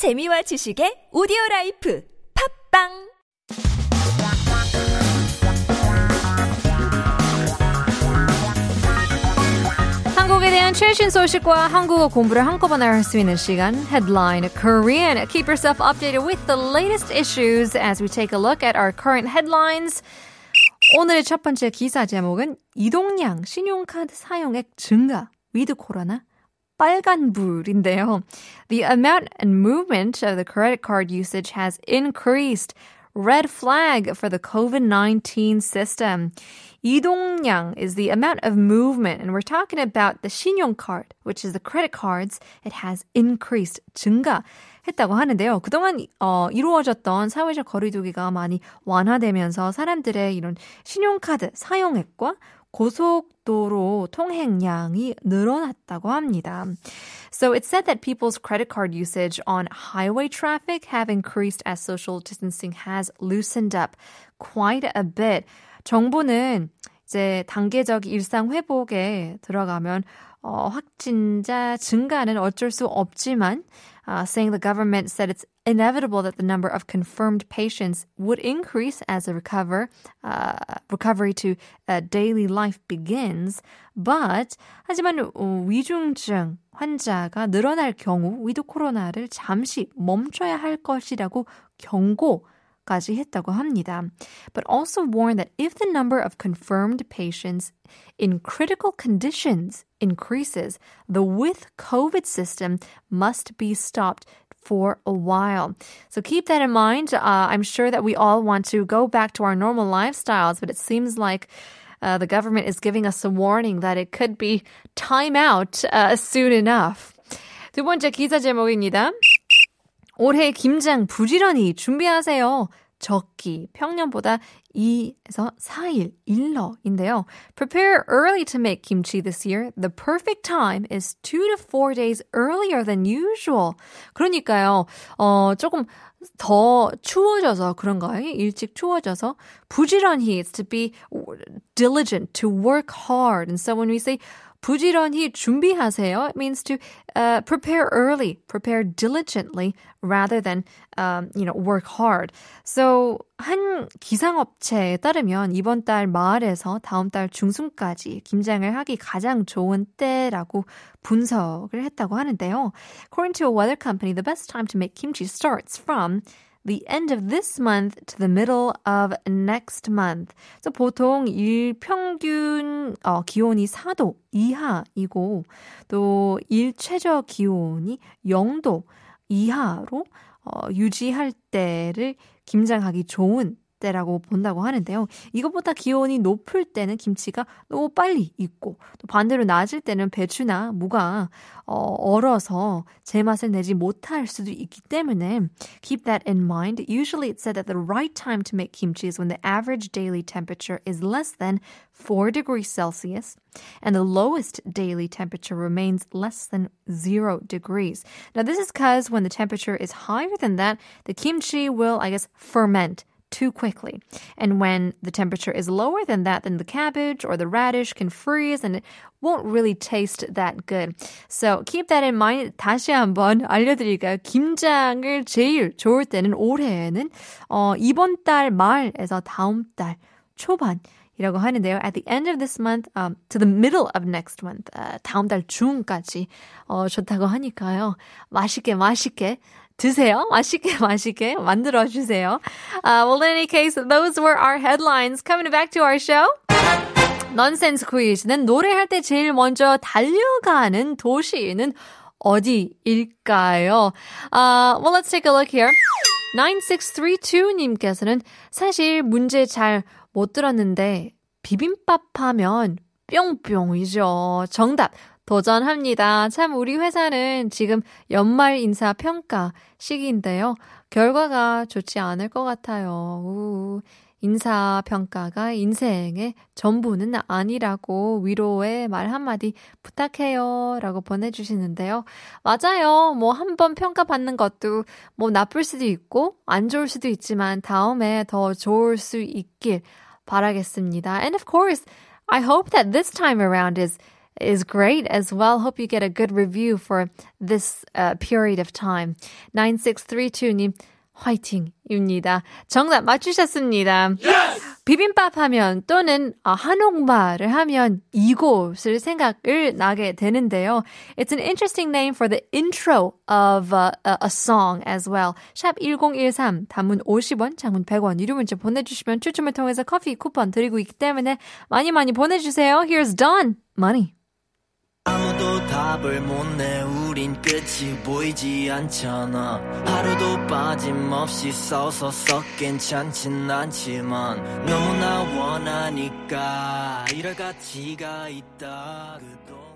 재미와 지식의 오디오 라이프 팟빵 한국에 대한 최신 소식과 한국어 공부를 한꺼번에 할 수 있는 시간 Headline Korean. Keep yourself updated with the latest issues as we take a look at our current headlines. 오늘의 첫 번째 기사 제목은 이동량 신용카드 사용액 증가 위드 코로나 빨간불인데요. The amount and movement of the credit card usage has increased. Red flag for the COVID-19 system. 이동량 is the amount of movement, and we're talking about the 신용카드, which is the credit cards. It has increased, 증가했다고 하는데요. 그동안 어, 이루어졌던 사회적 거리두기가 많이 완화되면서 사람들의 이런 신용카드 사용액과 고속도로 통행량이 늘어났다고 합니다. So it said that people's credit card usage on highway traffic have increased as social distancing has loosened up quite a bit. 정부는 이제 단계적 일상 회복에 들어가면 어, 확진자 증가는 어쩔 수 없지만 uh, saying the government said it's inevitable that the number of confirmed patients would increase as a recover uh, recovery to uh, daily life begins. But 하지만 어, 위중증 환자가 늘어날 경우 위드 코로나를 잠시 멈춰야 할 것이라고 경고. 까지 했다고 합니다. But also warned that if the number of confirmed patients in critical conditions increases, the with COVID system must be stopped for a while. So keep that in mind. Uh, I'm sure that we all want to go back to our normal lifestyles, but it seems like uh, the government is giving us a warning that it could be time out uh, soon enough. 두 번째 기사 제목입니다. 올해 김장 부지런히 준비하세요. 적기 평년보다 2에서 4일 일러인데요. Prepare early to make kimchi this year. The perfect time is 2 to 4 days earlier than usual. 그러니까요. 어 조금 더 추워져서 그런가요? 일찍 추워져서 부지런히 is to be diligent, to work hard. And so when we say 부지런히 준비하세요. It means to uh, prepare early, prepare diligently rather than um, you know work hard. So 한 기상업체에 따르면 이번 달 말에서 다음 달 중순까지 김장을 하기 가장 좋은 때라고 분석을 했다고 하는데요. According to a weather company, the best time to make kimchi starts from the end of this month to the middle of next month. 그래서 보통 일평균 어, 기온이 4도 이하이고 또 일최저 기온이 0도 이하로 어, 유지할 때를 김장하기 좋은 때라고 본다고 하는데요. 이것보다 기온이 높을 때는 김치가 너무 빨리 익고 또 반대로 낮을 때는 배추나 무가 어, 얼어서 제맛을 내지 못할 수도 있기 때문에 keep that in mind. Usually it's said that the right time to make kimchi is when the average daily temperature is less than 4 degrees Celsius and the lowest daily temperature remains less than 0 degrees. Now this is because when the temperature is higher than that, the kimchi will, I guess, ferment too quickly. And when the temperature is lower than that, then the cabbage or the radish can freeze and it won't really taste that good. So keep that in mind. 다시 한번 알려드릴까요? 김장을 제일 좋을 때는 올해에는 어, 이번 달 말에서 다음 달 초반 이라고 하는데요. At the end of this month, um, to the middle of next month, uh, 다음 달 중까지 어, 좋다고 하니까요. 맛있게 맛있게 드세요. 맛있게 맛있게 만들어 주세요. Uh, well, in any case, those were our headlines. Coming back to our show. 넌센스 퀴즈는 노래할 때 제일 먼저 달려가는 도시는 어디일까요? Uh, well, let's take a look here. 9632님께서는 사실 문제 잘 못 들었는데 비빔밥 하면 뿅뿅이죠. 정답. 도전합니다. 참 우리 회사는 지금 연말 인사 평가 시기인데요. 결과가 좋지 않을 것 같아요. 우, 인사 평가가 인생의 전부는 아니라고 위로의 말 한마디 부탁해요. 라고 보내 주시는데요. 맞아요. 뭐 한 번 평가받는 것도 뭐 나쁠 수도 있고 안 좋을 수도 있지만 다음에 더 좋을 수 있길 바라겠습니다. And of course, I hope that this time around is is great as well. Hope you get a good review for this uh, period of time. 9632님, 화이팅입니다. 정답 맞추셨습니다. Yes! 비빔밥 하면 또는 한옥마를 하면 이곳을 생각을 나게 되는데요. It's an interesting name for the intro of a, a song as well. 샵 1013 단문 50원, 장문 100원 유료 문자 보내주시면 추첨을 통해서 커피 쿠폰 드리고 있기 때문에 많이 많이 보내주세요. Here's Dawn, Money. 아무도 답을 못 내. 우린 끝이 보이지 않잖아. 하루도 빠짐없이 싸워서 썩 괜찮진 않지만 너무나 원하니까 이럴 가치가 있다. 그도